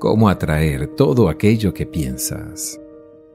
Cómo atraer todo aquello que piensas.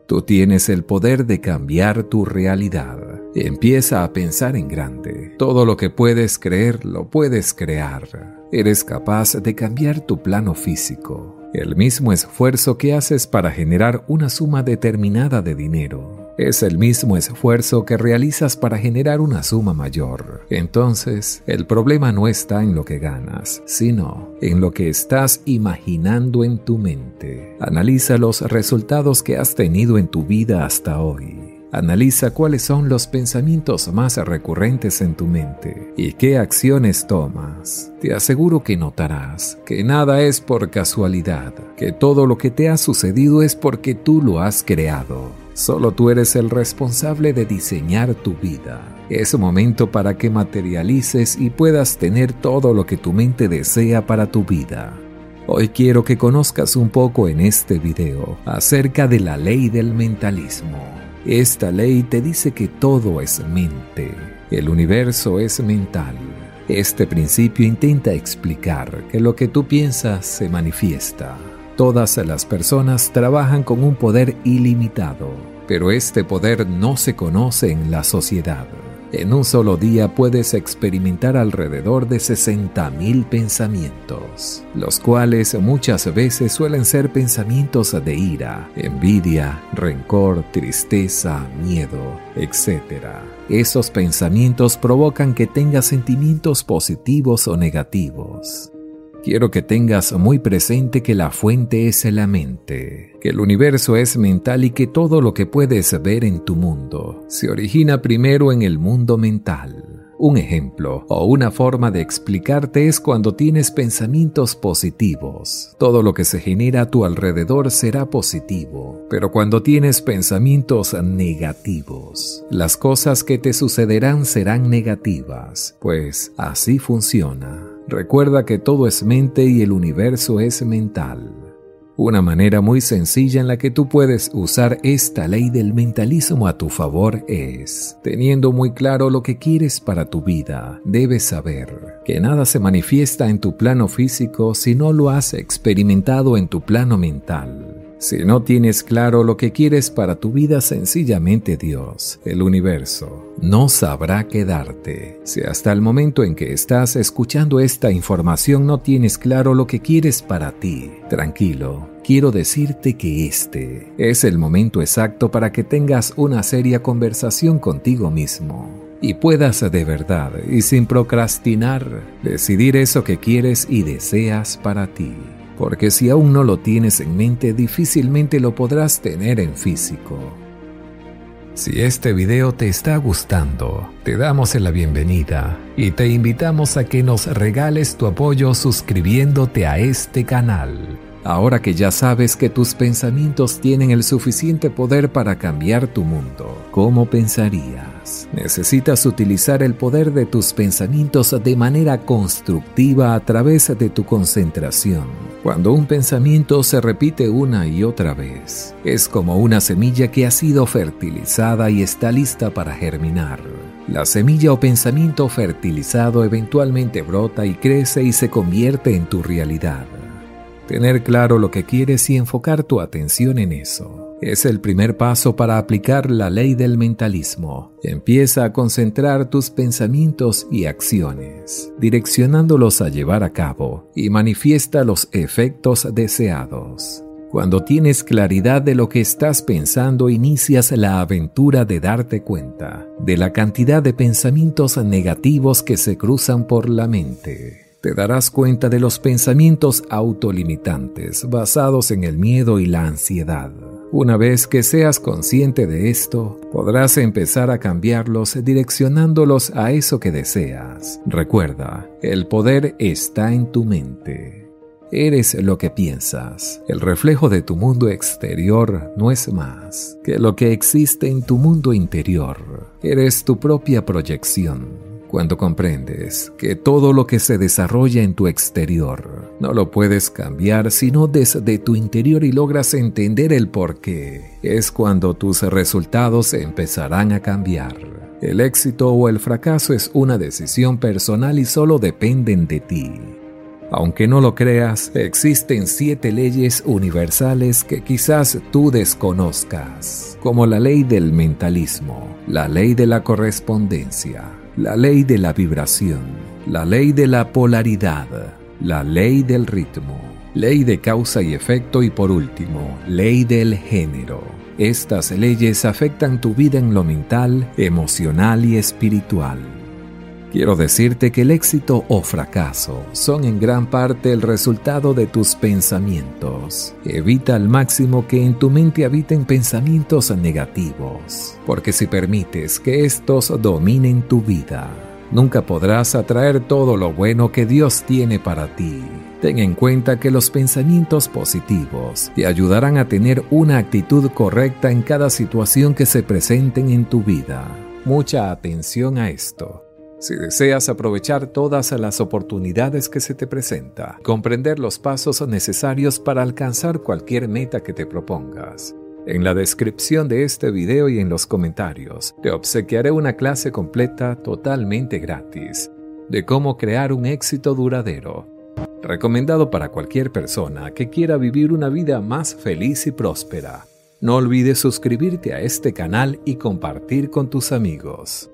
Tú tienes el poder de cambiar tu realidad. Empieza a pensar en grande. Todo lo que puedes creer lo puedes crear. Eres capaz de cambiar tu plano físico. El mismo esfuerzo que haces para generar una suma determinada de dinero es el mismo esfuerzo que realizas para generar una suma mayor. Entonces, el problema no está en lo que ganas, sino en lo que estás imaginando en tu mente. Analiza los resultados que has tenido en tu vida hasta hoy. Analiza cuáles son los pensamientos más recurrentes en tu mente y qué acciones tomas. Te aseguro que notarás que nada es por casualidad, que todo lo que te ha sucedido es porque tú lo has creado. Solo tú eres el responsable de diseñar tu vida. Es momento para que materialices y puedas tener todo lo que tu mente desea para tu vida. Hoy quiero que conozcas un poco en este video acerca de la ley del mentalismo. Esta ley te dice que todo es mente, el universo es mental. Este principio intenta explicar que lo que tú piensas se manifiesta. Todas las personas trabajan con un poder ilimitado, pero este poder no se conoce en la sociedad. En un solo día puedes experimentar alrededor de 60.000 pensamientos, los cuales muchas veces suelen ser pensamientos de ira, envidia, rencor, tristeza, miedo, etc. Esos pensamientos provocan que tengas sentimientos positivos o negativos. Quiero que tengas muy presente que la fuente es la mente, que el universo es mental y que todo lo que puedes ver en tu mundo se origina primero en el mundo mental. Un ejemplo o una forma de explicarte es cuando tienes pensamientos positivos. Todo lo que se genera a tu alrededor será positivo, pero cuando tienes pensamientos negativos, las cosas que te sucederán serán negativas, pues así funciona. Recuerda que todo es mente y el universo es mental. Una manera muy sencilla en la que tú puedes usar esta ley del mentalismo a tu favor es, teniendo muy claro lo que quieres para tu vida, debes saber que nada se manifiesta en tu plano físico si no lo has experimentado en tu plano mental. Si no tienes claro lo que quieres para tu vida, sencillamente Dios, el universo, no sabrá qué darte. Si hasta el momento en que estás escuchando esta información no tienes claro lo que quieres para ti, tranquilo, quiero decirte que este es el momento exacto para que tengas una seria conversación contigo mismo y puedas de verdad y sin procrastinar decidir eso que quieres y deseas para ti porque si aún no lo tienes en mente difícilmente lo podrás tener en físico. Si este video te está gustando, te damos la bienvenida y te invitamos a que nos regales tu apoyo suscribiéndote a este canal. Ahora que ya sabes que tus pensamientos tienen el suficiente poder para cambiar tu mundo, ¿cómo pensarías? Necesitas utilizar el poder de tus pensamientos de manera constructiva a través de tu concentración. Cuando un pensamiento se repite una y otra vez, es como una semilla que ha sido fertilizada y está lista para germinar. La semilla o pensamiento fertilizado eventualmente brota y crece y se convierte en tu realidad. Tener claro lo que quieres y enfocar tu atención en eso es el primer paso para aplicar la ley del mentalismo. Empieza a concentrar tus pensamientos y acciones, direccionándolos a llevar a cabo y manifiesta los efectos deseados. Cuando tienes claridad de lo que estás pensando, inicias la aventura de darte cuenta de la cantidad de pensamientos negativos que se cruzan por la mente te darás cuenta de los pensamientos autolimitantes basados en el miedo y la ansiedad. Una vez que seas consciente de esto, podrás empezar a cambiarlos direccionándolos a eso que deseas. Recuerda, el poder está en tu mente. Eres lo que piensas. El reflejo de tu mundo exterior no es más que lo que existe en tu mundo interior. Eres tu propia proyección cuando comprendes que todo lo que se desarrolla en tu exterior no lo puedes cambiar sino desde tu interior y logras entender el por qué, es cuando tus resultados empezarán a cambiar. El éxito o el fracaso es una decisión personal y solo dependen de ti. Aunque no lo creas, existen siete leyes universales que quizás tú desconozcas, como la ley del mentalismo, la ley de la correspondencia, la ley de la vibración, la ley de la polaridad, la ley del ritmo, ley de causa y efecto y por último, ley del género. Estas leyes afectan tu vida en lo mental, emocional y espiritual. Quiero decirte que el éxito o fracaso son en gran parte el resultado de tus pensamientos. Evita al máximo que en tu mente habiten pensamientos negativos, porque si permites que estos dominen tu vida, nunca podrás atraer todo lo bueno que Dios tiene para ti. Ten en cuenta que los pensamientos positivos te ayudarán a tener una actitud correcta en cada situación que se presenten en tu vida. Mucha atención a esto si deseas aprovechar todas las oportunidades que se te presenta, comprender los pasos necesarios para alcanzar cualquier meta que te propongas, en la descripción de este video y en los comentarios te obsequiaré una clase completa totalmente gratis de cómo crear un éxito duradero, recomendado para cualquier persona que quiera vivir una vida más feliz y próspera. No olvides suscribirte a este canal y compartir con tus amigos.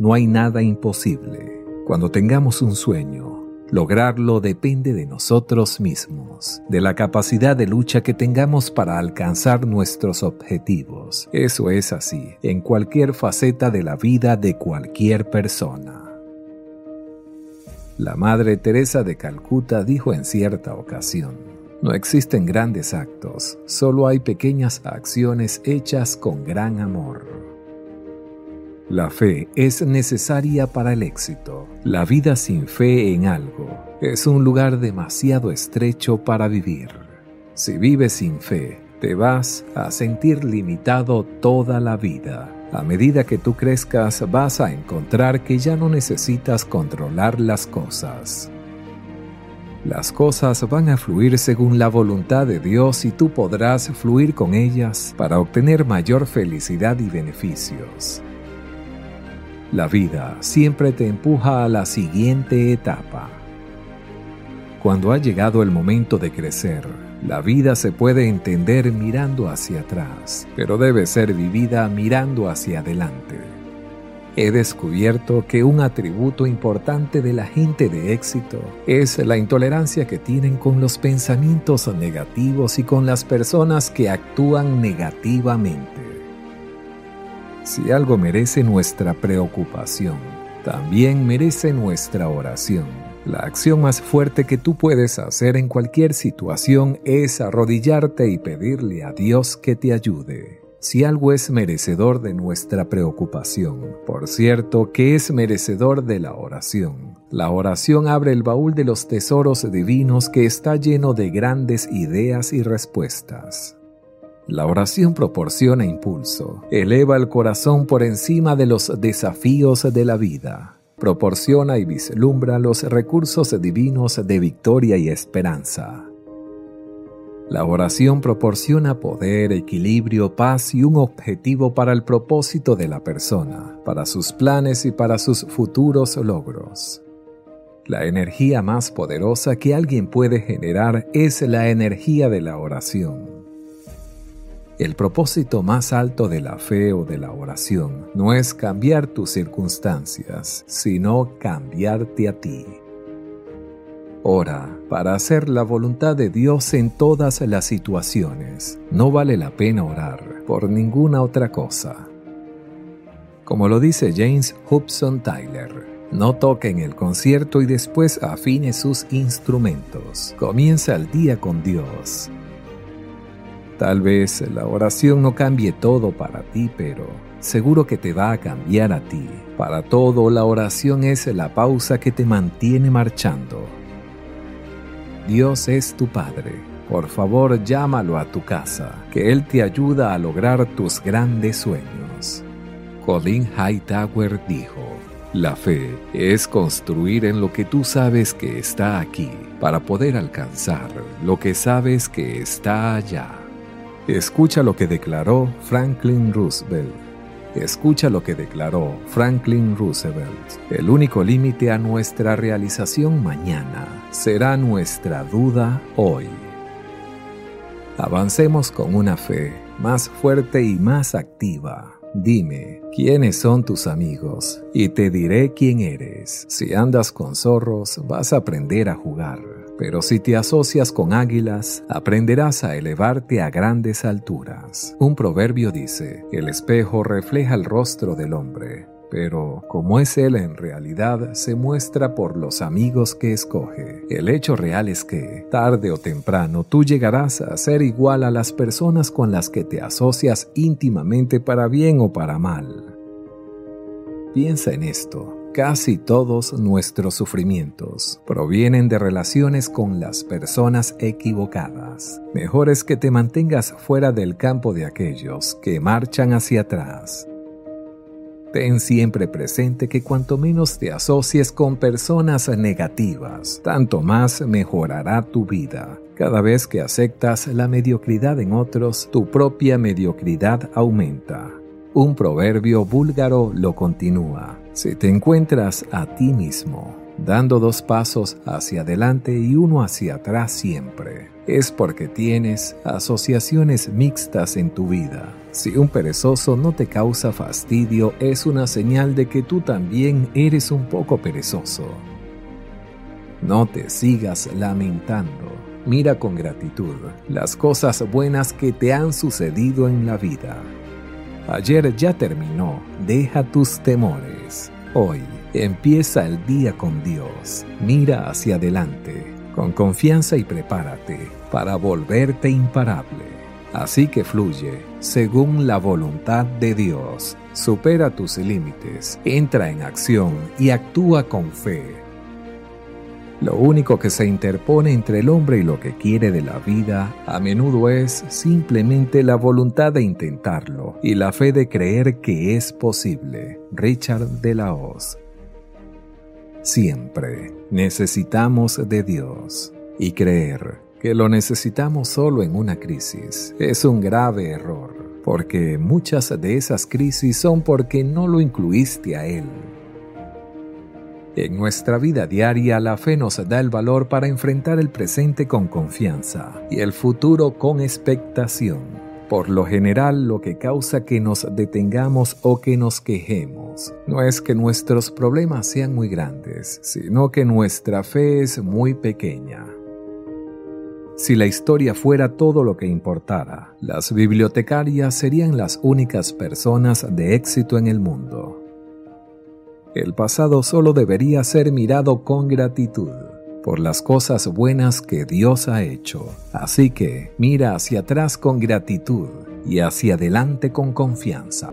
No hay nada imposible. Cuando tengamos un sueño, lograrlo depende de nosotros mismos, de la capacidad de lucha que tengamos para alcanzar nuestros objetivos. Eso es así en cualquier faceta de la vida de cualquier persona. La Madre Teresa de Calcuta dijo en cierta ocasión, no existen grandes actos, solo hay pequeñas acciones hechas con gran amor. La fe es necesaria para el éxito. La vida sin fe en algo es un lugar demasiado estrecho para vivir. Si vives sin fe, te vas a sentir limitado toda la vida. A medida que tú crezcas, vas a encontrar que ya no necesitas controlar las cosas. Las cosas van a fluir según la voluntad de Dios y tú podrás fluir con ellas para obtener mayor felicidad y beneficios. La vida siempre te empuja a la siguiente etapa. Cuando ha llegado el momento de crecer, la vida se puede entender mirando hacia atrás, pero debe ser vivida mirando hacia adelante. He descubierto que un atributo importante de la gente de éxito es la intolerancia que tienen con los pensamientos negativos y con las personas que actúan negativamente. Si algo merece nuestra preocupación, también merece nuestra oración. La acción más fuerte que tú puedes hacer en cualquier situación es arrodillarte y pedirle a Dios que te ayude. Si algo es merecedor de nuestra preocupación, por cierto que es merecedor de la oración, La oración abre el baúl de los tesoros divinos que está lleno de grandes ideas y respuestas. La oración proporciona impulso, eleva el corazón por encima de los desafíos de la vida, proporciona y vislumbra los recursos divinos de victoria y esperanza. La oración proporciona poder, equilibrio, paz y un objetivo para el propósito de la persona, para sus planes y para sus futuros logros. La energía más poderosa que alguien puede generar es la energía de la oración. El propósito más alto de la fe o de la oración no es cambiar tus circunstancias, sino cambiarte a ti. Ora para hacer la voluntad de Dios en todas las situaciones. No vale la pena orar por ninguna otra cosa. Como lo dice James Hobson Tyler, no toque en el concierto y después afine sus instrumentos. Comienza el día con Dios. Tal vez la oración no cambie todo para ti, pero seguro que te va a cambiar a ti. Para todo, la oración es la pausa que te mantiene marchando. Dios es tu Padre. Por favor, llámalo a tu casa, que Él te ayuda a lograr tus grandes sueños. Colin Hightower dijo, la fe es construir en lo que tú sabes que está aquí, para poder alcanzar lo que sabes que está allá. Escucha lo que declaró Franklin Roosevelt. Escucha lo que declaró Franklin Roosevelt. El único límite a nuestra realización mañana será nuestra duda hoy. Avancemos con una fe más fuerte y más activa. Dime, ¿quiénes son tus amigos? Y te diré quién eres. Si andas con zorros, vas a aprender a jugar pero si te asocias con águilas, aprenderás a elevarte a grandes alturas. Un proverbio dice, el espejo refleja el rostro del hombre, pero como es él en realidad, se muestra por los amigos que escoge. El hecho real es que, tarde o temprano, tú llegarás a ser igual a las personas con las que te asocias íntimamente para bien o para mal. Piensa en esto. Casi todos nuestros sufrimientos provienen de relaciones con las personas equivocadas. Mejor es que te mantengas fuera del campo de aquellos que marchan hacia atrás. Ten siempre presente que cuanto menos te asocies con personas negativas, tanto más mejorará tu vida. Cada vez que aceptas la mediocridad en otros, tu propia mediocridad aumenta. Un proverbio búlgaro lo continúa. Si te encuentras a ti mismo dando dos pasos hacia adelante y uno hacia atrás siempre, es porque tienes asociaciones mixtas en tu vida. Si un perezoso no te causa fastidio, es una señal de que tú también eres un poco perezoso. No te sigas lamentando. Mira con gratitud las cosas buenas que te han sucedido en la vida Ayer ya terminó, deja tus temores. Hoy empieza el día con Dios. Mira hacia adelante, con confianza y prepárate para volverte imparable. Así que fluye según la voluntad de Dios. Supera tus límites, entra en acción y actúa con fe lo único que se interpone entre el hombre y lo que quiere de la vida a menudo es simplemente la voluntad de intentarlo y la fe de creer que es posible. Richard de la Hoz. Siempre necesitamos de Dios y creer que lo necesitamos solo en una crisis es un grave error, porque muchas de esas crisis son porque no lo incluiste a Él en nuestra vida diaria, la fe nos da el valor para enfrentar el presente con confianza y el futuro con expectación. Por lo general, lo que causa que nos detengamos o que nos quejemos no es que nuestros problemas sean muy grandes, sino que nuestra fe es muy pequeña. Si la historia fuera todo lo que importara, las bibliotecarias serían las únicas personas de éxito en el mundo. El pasado solo debería ser mirado con gratitud por las cosas buenas que Dios ha hecho. Así que mira hacia atrás con gratitud y hacia adelante con confianza.